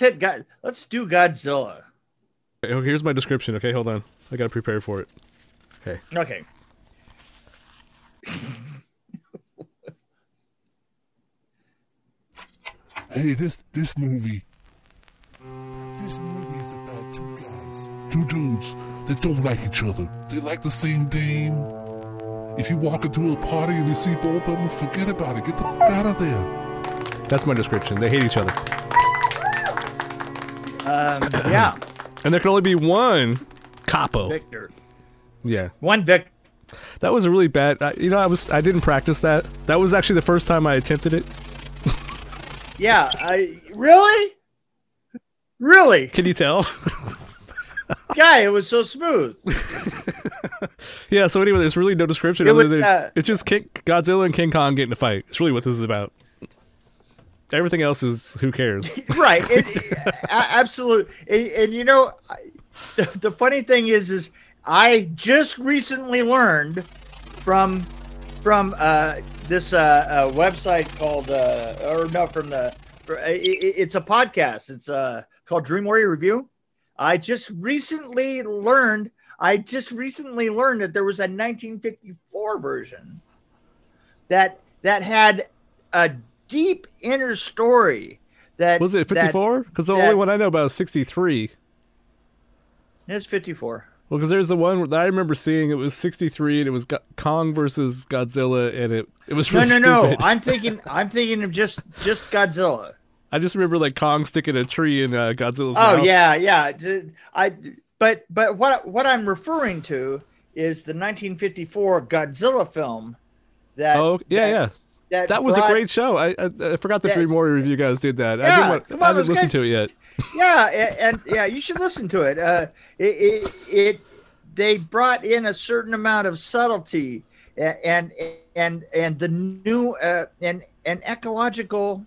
let's hit God. Let's do Godzilla. Okay, oh, here's my description. Okay, hold on. I gotta prepare for it. Okay. Okay. Hey, this this movie. This movie is about two guys, two dudes that don't like each other. They like the same dame. If you walk into a party and you see both of them, forget about it. Get the f- out of there. That's my description. They hate each other. Um, yeah, And there can only be one capo. Victor. Yeah. One Vic. That was a really bad. I, you know, I was I didn't practice that. That was actually the first time I attempted it. Yeah, I really, really, Can you tell? guy. It was so smooth. yeah. So anyway, there's really no description It other was, than uh, it's just King, Godzilla and King Kong getting a fight. It's really what this is about. Everything else is who cares. right. It, a- absolute and, and you know the, the funny thing is is i just recently learned from from uh this uh, uh website called uh or no from the for, it- it's a podcast. It's uh called dream warrior review. I just recently learned i just recently learned that there was a 1954 version that that had a deep inner story that Was it 54? Because the that- only one I know about is 63. It's 54. Well, because there's the one that I remember seeing. It was 63, and it was Go- Kong versus Godzilla, and it it was No, really no, no. stupid. I'm thinking. I'm thinking of just just Godzilla. I just remember like Kong sticking a tree in uh, Godzilla's Oh mouth. yeah, yeah. i But but what what I'm referring to is the 1954 Godzilla film. That Oh yeah, that, yeah. That, That was a great show. I I, I forgot the That- Dream Warrior review guys did that. I didn't, want, I on, didn't those listen guys- to it yet. Yeah, and, and yeah, you should listen to it. Uh, it, it it they brought in a certain amount of subtlety and and and the new uh, and and ecological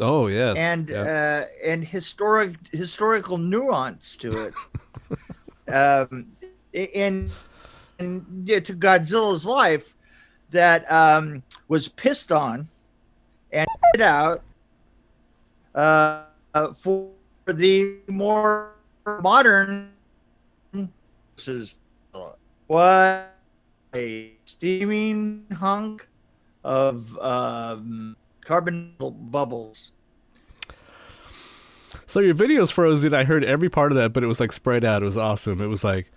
Oh yes. and yeah. uh, and historic historical nuance to it. um, in in yeah, to Godzilla's life that um, was pissed on and it out uh, for the more modern This is what a steaming hunk of um, carbon bubbles. So your video's frozen. I heard every part of that, but it was like spread out. It was awesome. It was like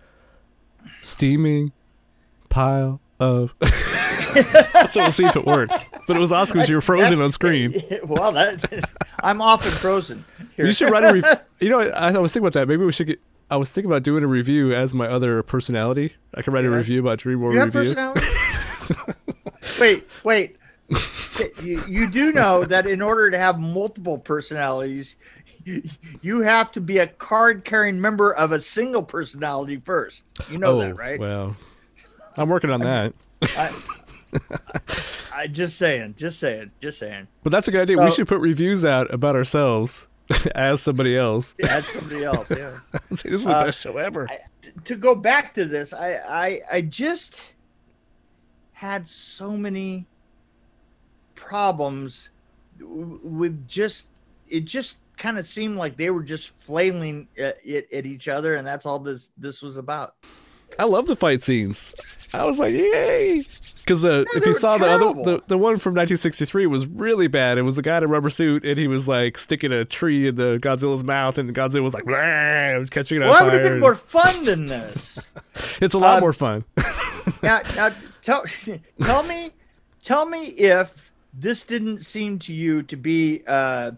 steaming pile of. so we'll see if it works. But it was awesome because you were frozen on screen. well, that I'm often frozen. Here. You should write a review. You know, I, I was thinking about that. Maybe we should get. I was thinking about doing a review as my other personality. I could write a review about Dream War You have Review. personality. wait, wait. You, you do know that in order to have multiple personalities, you, have to be a card-carrying member of a single personality first. You know oh, that, right? well, I'm working on that. I, I just saying, just saying, just saying. But that's a good idea. we should put reviews out about ourselves as somebody else. Yeah, that's somebody else. Yeah. This is the Uh, best show ever. I, to go back to this, I, I I just had so many problems with just it just kind of seemed like they were just flailing at, it at each other and that's all this this was about I love the fight scenes. I was like, yay! Because uh, if you saw the other, the, the one from 1963 was really bad. It was a guy in a rubber suit, and he was like sticking a tree in the Godzilla's mouth, and Godzilla was like, "Blah," it was catching it on well that would fire. have been more fun than this it's a lot um, more fun. now now tell tell me tell me if this didn't seem to you to be uh,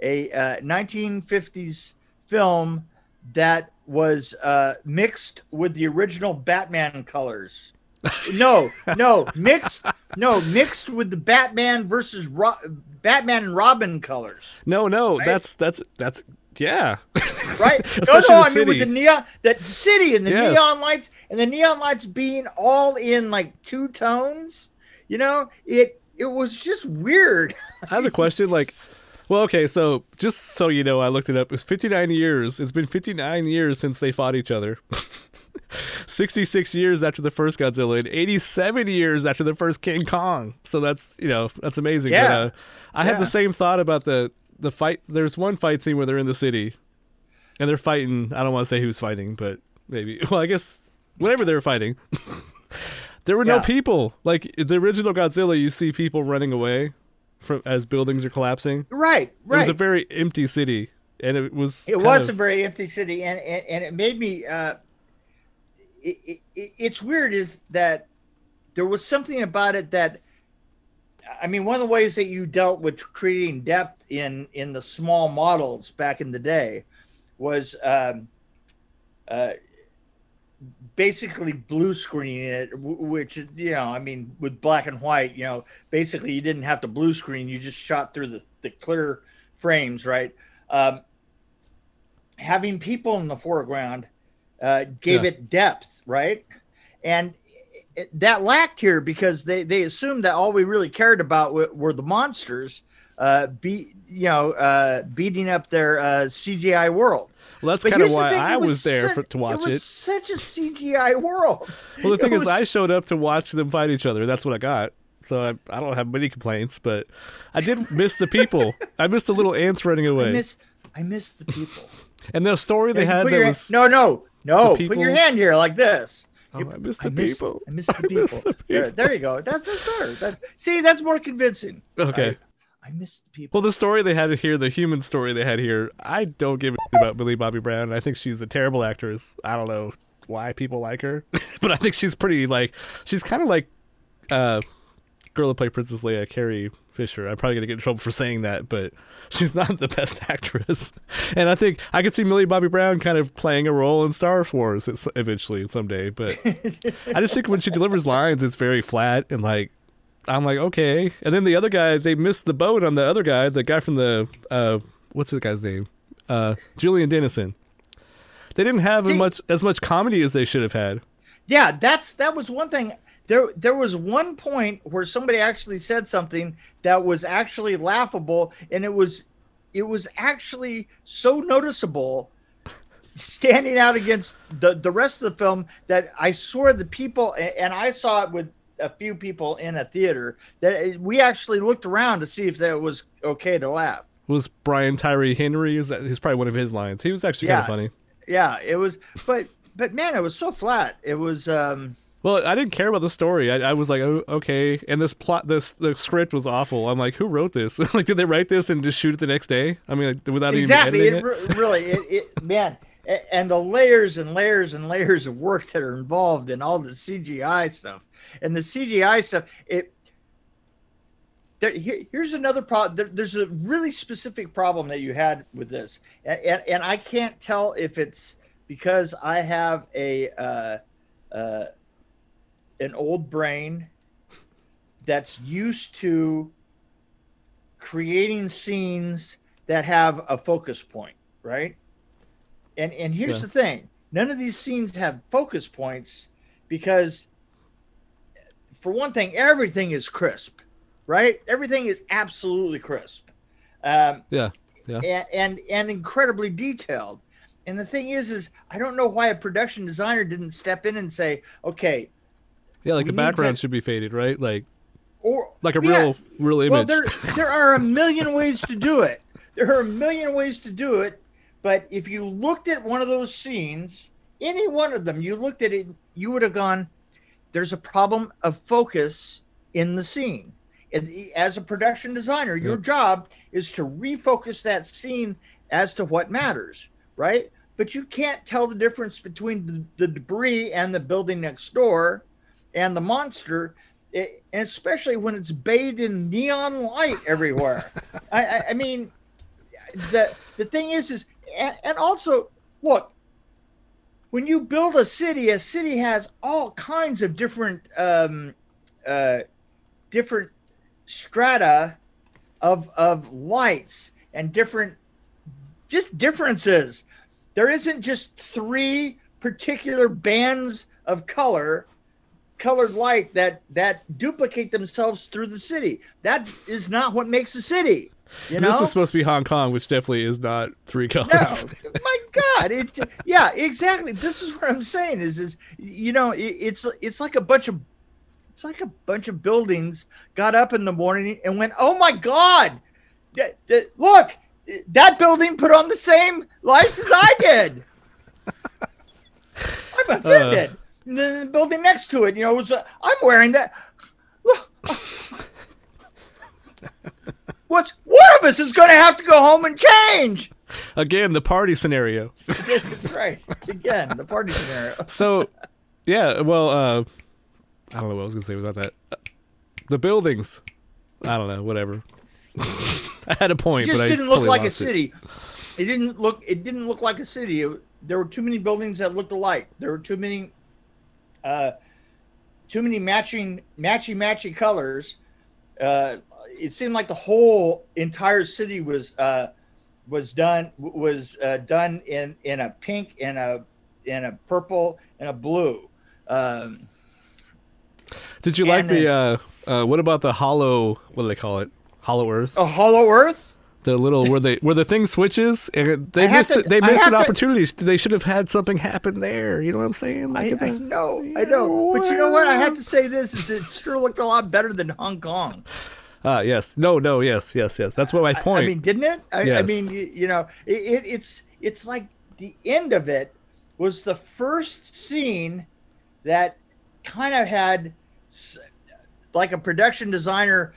a uh, 1950s film that was uh, mixed with the original Batman colors. No, no, mixed. No, mixed with the Batman versus Ro- Batman and Robin colors, no, no, right? that's that's that's yeah. right? no, no, I mean with the neon, that city and the Yes. neon lights, and the neon lights being all in like two tones. You know, it it was just weird. I have a question. Like, well, okay, so just so you know, I looked it up. It's 59 years. It's been 59 years since they fought each other. 66 years after the first Godzilla, and 87 years after the first King Kong. So that's you know that's amazing. Yeah. But, uh, I had the same thought about the the fight. There's one fight scene where they're in the city, and they're fighting. I don't want to say who's fighting, but maybe. Well, I guess whatever they're fighting. there were no people. Like the original Godzilla, you see people running away from as buildings are collapsing. Right, right. It was a very empty city, and it was. It was a very empty city, and and, and it made me. Uh, it, it- it's weird is that there was something about it that, I mean, one of the ways that you dealt with creating depth in in the small models back in the day was um, uh, basically blue screen it, which you know, I mean, with black and white, you know, basically you didn't have to blue screen; you just shot through the the clear frames, right? Um, having people in the foreground uh, gave Yeah. it depth, right? And it, that lacked here because they they assumed that all we really cared about were, were the monsters, uh, be you know, uh, beating up their uh, CGI world. Well, that's kind of why thing, I it was, there such- for, to watch it. Was it. such a CGI world. Well, the thing It is, was- I showed up to watch them fight each other. That's what I got. So I, I don't have many complaints, but I did miss the people. I missed the little ants running I away, miss I miss the people. and the story they You had that was no, no, no. Put your hand here like this. Oh, I miss the miss, people. I miss the people. miss the There, people. there you go. That's the story. That's see, that's more convincing. okay. I, miss the people. Well, the story they had here, the human story they had here, I don't give a shit about Billy Bobby Brown. I think she's a terrible actress. I don't know why people like her, but I think she's pretty like she's kind of like uh girl that played Princess Leia, Carrie Fisher. I'm probably gonna get in trouble for saying that, but she's not the best actress. And I think I could see Millie Bobby Brown kind of playing a role in Star Wars eventually someday. But I just think when she delivers lines, it's very flat and like I'm like, okay. And then the other guy, they missed the boat on the other guy, the guy from the uh what's the guy's name? Uh Julian Dennison. They didn't have as much as much comedy as they should have had. Yeah, that's that was one thing. There there was one point where somebody actually said something that was actually laughable, and it was it was actually so noticeable standing out against the the rest of the film that I swear the people a- and I saw it with a few people in a theater that we actually looked around to see if that was okay to laugh. Was Brian Tyree Henry? Is that he's probably one of his lines. He was actually kind of funny. Yeah, it was, but but man, it was so flat. It was. um Well, I didn't care about the story. I, I was like, oh, okay. And this plot, this the script was awful. I'm like, who wrote this? like, did they write this and just shoot it the next day? I mean, like, without exactly even it, editing it. re- really it, it man and the layers and layers and layers of work that are involved in all the cgi stuff and the cgi stuff it there, here, here's another problem there, there's a really specific problem that you had with this and, and, and i can't tell if it's because i have a uh, uh, an old brain that's used to creating scenes that have a focus point, right? And and here's Yeah. the thing: none of these scenes have focus points because, for one thing, everything is crisp, right? Everything is absolutely crisp, um, Yeah, yeah. and, and and incredibly detailed. And the thing is, is I don't know why a production designer didn't step in and say, okay, Yeah, like the background to- should be faded, right? Like, or like a yeah, real, real image. Well, there there are a million ways to do it. There are a million ways to do it, but if you looked at one of those scenes, any one of them, you looked at it, you would have gone, "There's a problem of focus in the scene." And as a production designer, your job is to refocus that scene as to what matters, right? But you can't tell the difference between the, debris and the building next door and the monster it, especially when it's bathed in neon light everywhere. I, I, I mean, the the thing is, is and, also look, when you build a city, a city has all kinds of different um, uh, different strata of of lights and different just differences. There isn't just three particular bands of color colored light that that duplicate themselves through the city. That is not what makes a city. You know, this is supposed to be Hong Kong, which definitely is not three no, colors. my God, it's yeah, exactly. This is what I'm saying. Is is you know, it, it's it's like a bunch of it's like a bunch of buildings got up in the morning and went, oh my God, that, that, look, that building put on the same lights as I did. I'm offended. the building next to it, you know, was uh, I'm wearing that. What's one of us is going to have to go home and change? Again, the party scenario. That's right. Again, the party scenario. So, yeah, well, uh, I don't know what I was gonna say about that. Uh, The buildings, I don't know, whatever. I had a point, It just but didn't look totally like a lost it. city. It. didn't look. It didn't look like a city. It- there were too many buildings that looked alike. There were too many, uh, too many matching, matchy, matchy colors. Uh, it seemed like the whole entire city was uh, was done was uh, done in in a pink and a in a purple and a blue. Um, Did you like the? Uh, uh, what about the hollow? What do they call it? Hollow Earth. a Hollow Earth. The little where they where the thing switches and they I missed to- it, they missed an to- opportunity. They should have had something happen there. You know what I'm saying? I, Like, I if they- know, I know, but you know what? I have to say this is it sure looked a lot better than Hong Kong. Ah, yes. No, no, yes, yes, yes. That's what my point. I, mean, didn't it? I, I mean, you, you know, it, it, it's it's like the end of it was the first scene that kind of had like a production designer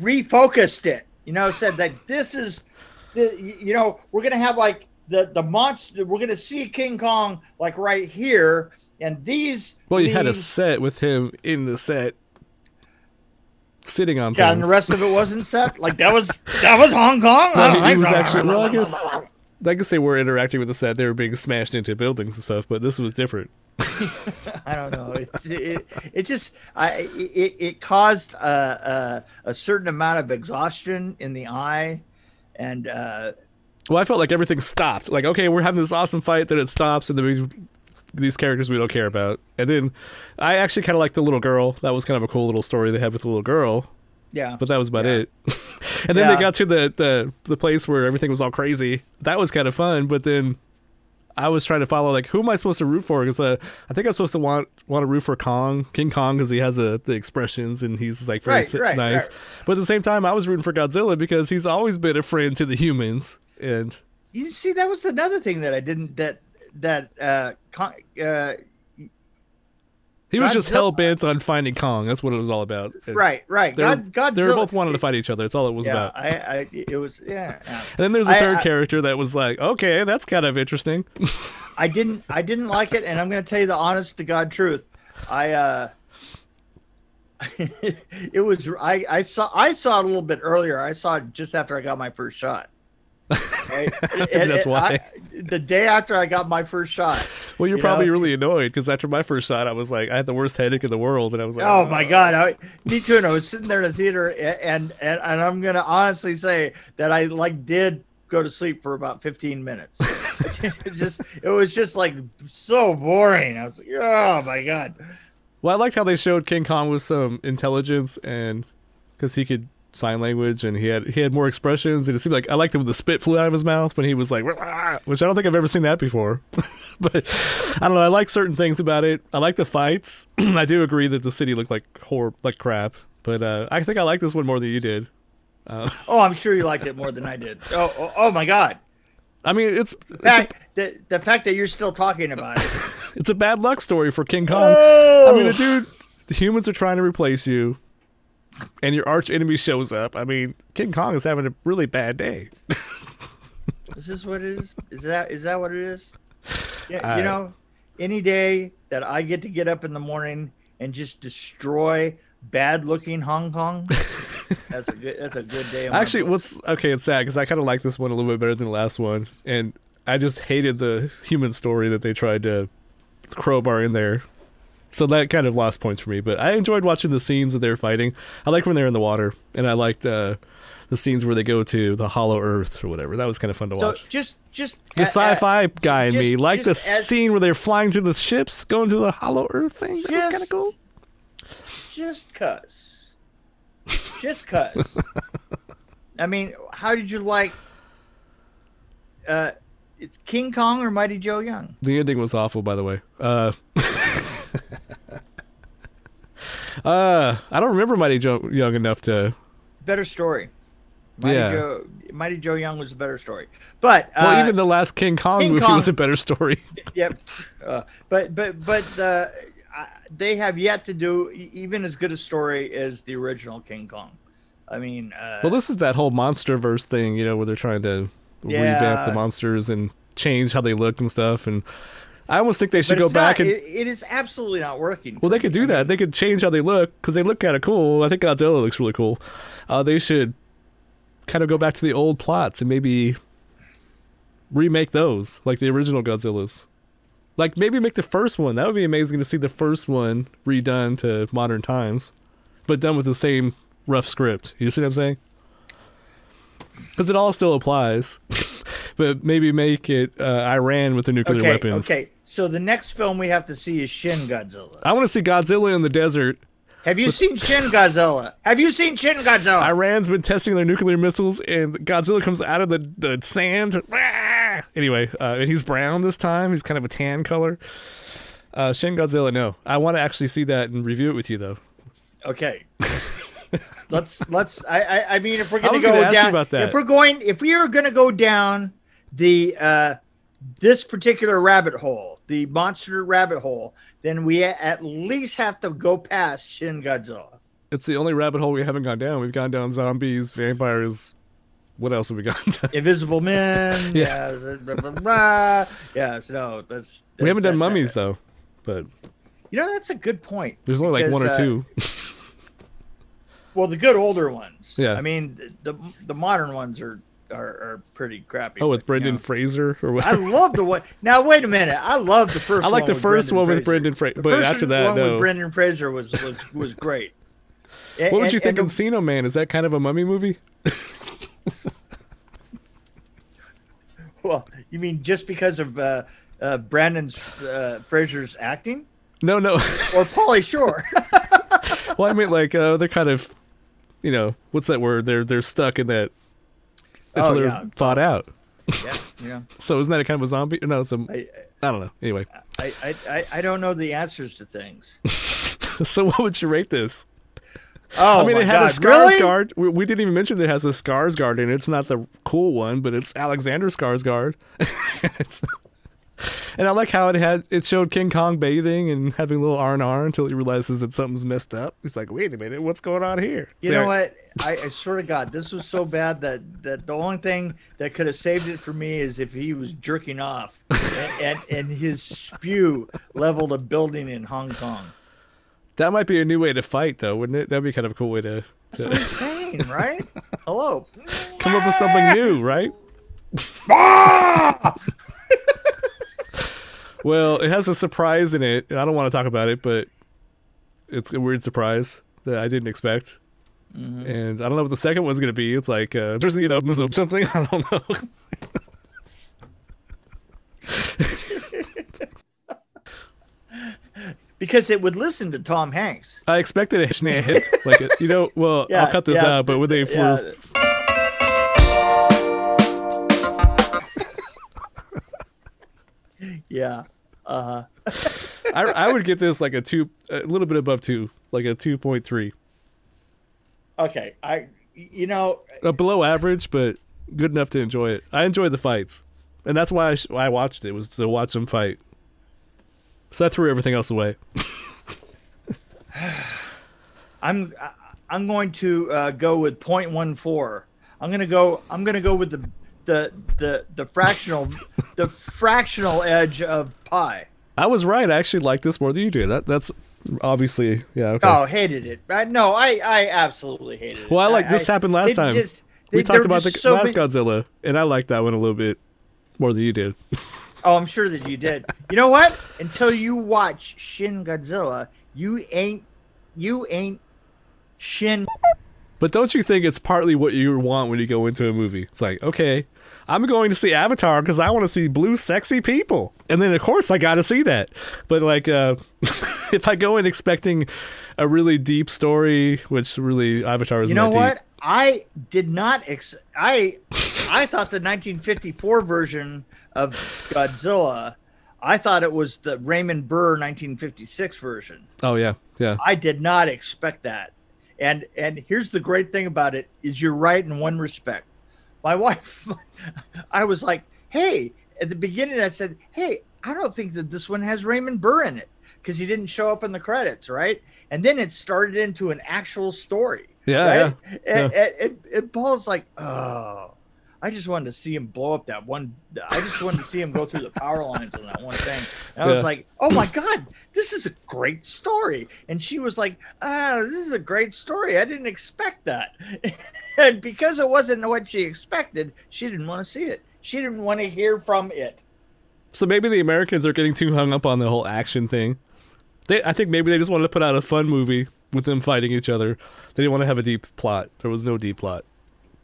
refocused it. You know, said that this is the you know we're gonna have like the the monster. We're gonna see King Kong like right here, and these. well, you had a set with him in the set, sitting on Yeah, things. and the rest of it wasn't set. Like that was that was Hong Kong. Well, I he, don't he think was actually. Well, I guess I guess they were interacting with the set. They were being smashed into buildings and stuff, but this was different. I don't know. It's, it, it just I it, it caused a, a a certain amount of exhaustion in the eye, and uh, Well, I felt like everything stopped. Like, okay, we're having this awesome fight, then it stops, and then we, these characters we don't care about. And then I actually kind of like the little girl. That was kind of a cool little story they had with the little girl, yeah. but that was about Yeah. it. and then Yeah. they got to the, the the place where everything was all crazy. That was kind of fun, but then I was trying to follow like who am I supposed to root for? Because uh, I think I'm supposed to want want to root for Kong, King Kong, because he has uh, the expressions and he's like very Right, right, nice. right. But at the same time, I was rooting for Godzilla because he's always been a friend to the humans and. You see, that was another thing that I didn't that that uh, con- uh He was just hell bent on finding Kong. That's what it was all about. Right right. They're, God, they were both wanting to fight each other. That's all it was Yeah, about. I, I it was yeah. yeah. And then there's a third I- character that was like, okay, that's kind of interesting. I didn't I didn't like it, and I'm going to tell you the honest to God truth. I uh, it was I I saw I saw it a little bit earlier. I saw it just after I got my first shot. Right? And- That's and why. I- the day after I got my first shot. well, you're You probably know? really annoyed because after my first shot, I was like, I had the worst headache in the world, and I was like, Oh my God! I, me too. And I was sitting there in the theater, and and and I'm going to honestly say that I like did go to sleep for about 15 minutes. it just it was just like so boring. I was like, oh my God. Well, I liked how they showed King Kong with some intelligence and because he could sign language and he had he had more expressions and it seemed like I liked it when the spit flew out of his mouth when he was like, which I don't think I've ever seen that before. but I don't know. I like certain things about it. I like the fights. I do agree that the city looked like hor like crap, but uh, I think I like this one more than you did. Oh, I'm sure you liked it more than I did. Oh, oh, oh my God! I mean, it's The it's a, fact the, the fact that you're still talking about it. it's a bad luck story for King Kong. Oh, I mean, the dude, the humans are trying to replace you, and your arch enemy shows up. I mean, King Kong is having a really bad day. is this what it is? Is that is that what it is? Yeah, Uh, you know, any day that I get to get up in the morning and just destroy bad-looking Hong Kong, that's a good that's a good day. Actually, what's okay? It's sad because I kind of like this one a little bit better than the last one, and I just hated the human story that they tried to crowbar in there. So that kind of lost points for me. But I enjoyed watching the scenes that they're fighting. I like when they're in the water, and I liked uh, the scenes where they go to the Hollow Earth or whatever. That was kind of fun to so watch. just just The sci-fi guy in me like the as- scene where they're flying through the ships, going to the Hollow Earth thing. That was kind of cool. just cuz just cuz i mean how did you like uh it's king kong or mighty joe young The ending was awful, by the way. Uh, uh, I don't remember Mighty Joe Young enough to. better story Mighty Yeah. Joe, Mighty Joe Young was a better story. But Well, uh, even the last King Kong King movie Kong- was a better story. Yep. Uh, but but but uh, they have yet to do even as good a story as the original King Kong. I mean, uh, Well, this is that whole monster verse thing, you know, where they're trying to revamp the monsters and change how they look and stuff. And I almost think they should go back not, and. it, it is absolutely not working. well, they could do that. They could change how they look because they look kind of cool. I think Godzilla looks really cool. Uh, they should kind of go back to the old plots and maybe remake those like the original Godzillas. Like maybe make the first one. That would be amazing to see the first one redone to modern times, but done with the same rough script. You see what I'm saying? Because it all still applies, but maybe make it uh, Iran with the nuclear Okay, weapons. okay. So the next film we have to see is Shin Godzilla. I want to see Godzilla in the desert. Have you seen Shin Godzilla? Have you seen Shin Godzilla? Iran's been testing their nuclear missiles, and Godzilla comes out of the, the sand. Ah! Anyway, uh, and he's brown this time. He's kind of a tan color. Uh, Shin Godzilla, no. I want to actually see that and review it with you, though. Okay. let's let's. I, I I mean, if we're gonna go gonna ask you down, about that. if we're going, if we are gonna go down the uh this particular rabbit hole, the monster rabbit hole, then we at least have to go past Shin Godzilla. It's the only rabbit hole we haven't gone down. We've gone down zombies, vampires. What else have we gone down? Invisible Men. Yeah. yeah. Blah, blah, blah. Yeah. So no, that's. we haven't done that- mummies, though. But You know, that's a good point. there's only like one or uh, two. Well, the good older ones. Yeah. I mean, the the modern ones are are, are pretty crappy. Oh, with but, you Brendan know. Fraser or what? I love the one. Now wait a minute. I love the first. I like the first one with Brendan Fraser, The but after that, one no. with Brendan Fraser was was, was great. what would you think of Encino Man? Is that kind of a mummy movie? Well, you mean just because of uh, uh, Brendan's uh, Fraser's acting, No, no. or Pauly Shore? well, I mean, like uh, they're kind of, you know, what's that word? They're they're stuck in that until Oh, they're yeah. thought out. yeah, yeah. So isn't that a kind of a zombie? No, it's a. I, I don't know. Anyway, I, I, I, I don't know the answers to things. so what would you rate this? Oh, I mean, my it had God. a Skarsgård. Really? We, we didn't even mention that it has a Skarsgård in it. It's not the cool one, but it's Alexander Skarsgård. It's- and I like how it had it showed King Kong bathing and having a little R and R until he realizes that something's messed up. He's like, "Wait a minute, what's going on here?" You know I- what? I, I swear to God, this was so bad that, that the only thing that could have saved it for me is if he was jerking off and, and, and his spew leveled a building in Hong Kong. That might be a new way to fight, though, wouldn't it? That'd be kind of a cool way to, That's what I'm saying, right? Hello. come up with something new, right? Ah! Well, it has a surprise in it, and I don't want to talk about it, but it's a weird surprise that I didn't expect. And I don't know what the second one's gonna be. It's like uh, there's you know something I don't know. Because it would listen to Tom Hanks. I expected a hit like a, you know. Well, Yeah, I'll cut this yeah, out, but when they Yeah. were Yeah. Uh huh. I, I would get this like a two, a little bit above two, like a two point three, Okay. I, you know, uh, below average, but good enough to enjoy it. I enjoyed the fights, and that's why I, sh- why I watched it was to watch them fight. So I threw everything else away. I'm I- I'm going to uh, go with 0.14. I'm gonna go. I'm gonna go with the the the the fractional the fractional edge of pi. I was right. I actually like this more than you do. That that's obviously yeah. Okay. Oh, hated it. I, no, I I absolutely hated it. well, I like this happened last time. just- we they- talked about the so last many- Godzilla, and I liked that one a little bit more than you did. Oh, I'm sure that you did. You know what? Until you watch Shin Godzilla, you ain't you ain't Shin. But don't you think it's partly what you want when you go into a movie? It's like, okay, I'm going to see Avatar because I want to see blue, sexy people, and then of course I got to see that. But like, uh, if I go in expecting a really deep story, which really Avatar is You know what? deep. I did not. Ex- I I thought the 1954 version of Godzilla. I thought it was the Raymond Burr 1956 version. Oh yeah, yeah. I did not expect that, And and here's the great thing about it is you're right in one respect. My wife, I was like, hey, at the beginning I said, hey, I don't think that this one has Raymond Burr in it because he didn't show up in the credits, right? And then it started into an actual story. Yeah, right? yeah, And, and, and, and Paul's like, oh, I just wanted to see him blow up that one. I just wanted to see him go through the power lines on that one thing. And I was like, oh my God, this is a great story. And she was like, ah, this is a great story. I didn't expect that. and because it wasn't what she expected, she didn't want to see it. She didn't want to hear from it. So maybe the Americans are getting too hung up on the whole action thing. They, I think maybe they just wanted to put out a fun movie with them fighting each other. They didn't want to have a deep plot. There was no deep plot.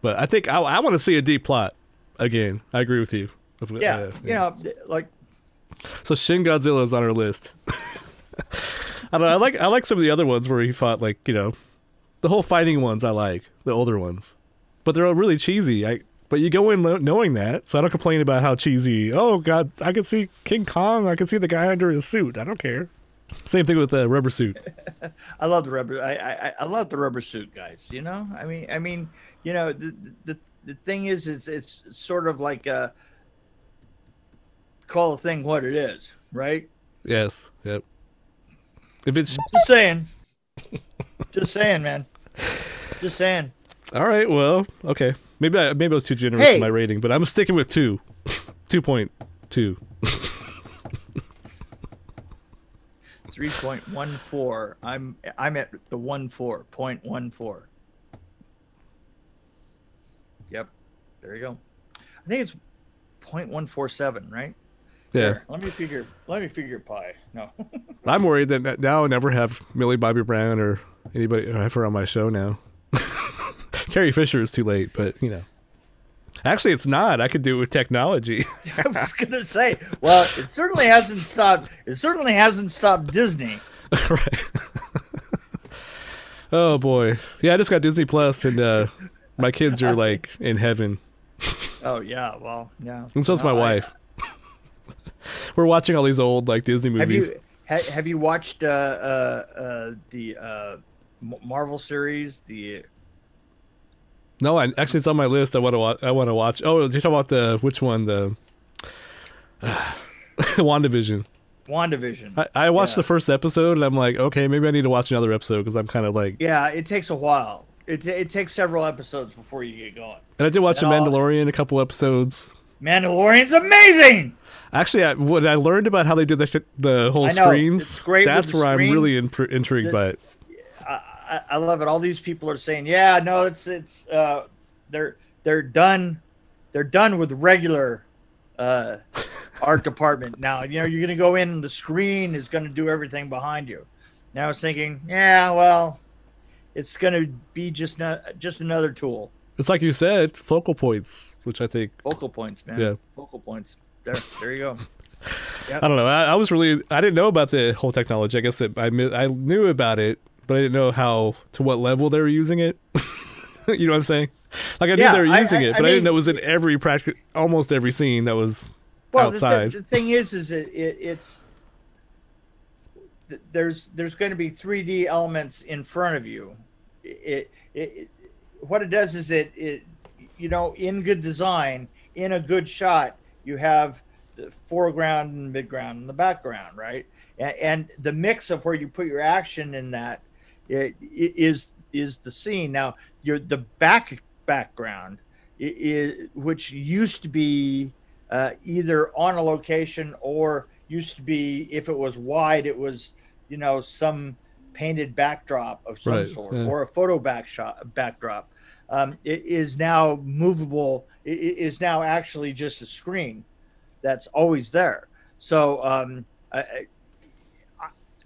But I think I, I want to see a deep plot again. I agree with you. Yeah. Uh, You know, like, So Shin Godzilla is on our list. I don't know. I like I like some of the other ones where he fought like you know, the whole fighting ones. I like the older ones, but they're all really cheesy. I but you go in lo- knowing that, so I don't complain about how cheesy. Oh God, I can see King Kong. I can see the guy under his suit. I don't care. Same thing with the rubber suit. I love the rubber. I, I I love the rubber suit guys. You know, I mean, I mean, you know, the the the thing is, it's it's sort of like a call a thing what it is, right? Yes. Yep. If it's Just saying. Just saying, man. Just saying. all right, well, okay. Maybe I maybe I was too generous Hey. in my rating, but I'm sticking with two. Two point two. Three point one four. I'm I'm at the one four point one four. Yep. There you go. I think it's 0.147, right? Yeah. Here, let me figure. Let me figure pi. No. I'm worried that now I never have Millie Bobby Brown or anybody or have her on my show now. Carrie Fisher is too late, but you know. Actually, it's not. I could do it with technology. I was gonna say. Well, it certainly hasn't stopped. It certainly hasn't stopped Disney. right. oh boy. Yeah, I just got Disney Plus and uh my kids are like in heaven. Oh yeah. Well, yeah. And so's my No, I- wife. We're watching all these old like Disney Have movies. you ha, have you watched uh, uh, uh, the uh, M- Marvel series? The No, I, actually, it's on my list. I want to. Wa- I want to watch. Oh, you're talking about the which one? The WandaVision. WandaVision. I, I watched Yeah. the first episode and I'm like, okay, maybe I need to watch another episode because I'm kind of like. yeah, it takes a while. It, it takes several episodes before you get going. And I did watch The And I'll- Mandalorian a couple episodes. Mandalorian's amazing. Actually, I, what I learned about how they did the the whole know, screens. That's the where I'm really screens. impr- intrigued The- by it. I, I love it. All these people are saying, "Yeah, no, it's it's uh, they're they're done, they're done with regular uh, art department now. You know, you're gonna go in, and the screen is gonna do everything behind you." And I was thinking, yeah, well, it's gonna be just not just another tool. It's like you said, focal points, which I think. Focal points, man. Yeah. Focal points. There, there you go. I don't know. I, I was really. I didn't know about the whole technology. I guess it, I I knew about it, but I didn't know how to what level they were using it. you know what I'm saying? Like I knew Yeah, they were using I- it, I but I, didn't know it was in every practic, almost every scene that was Well, the, outside. the, the thing is, is it, it it's there's there's going to be 3D elements in front of you. It, it, it what it does is it it you know in good design in a good shot you have the foreground and midground and the background right and, and the mix of where you put your action in that it, it is is the scene. Now your the back background i i which used to be uh, either on a location or used to be if it was wide it was you know some painted backdrop of some Right, sort yeah. or a photo back shot backdrop. Um, it is now movable it is now actually just a screen that's always there. So um, I- I-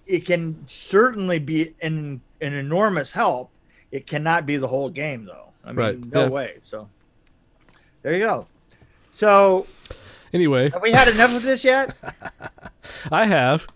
it can certainly be an an enormous help it cannot be the whole game though i mean Right, no yeah. way so there you go so anyway. have we had enough of this yet? I have.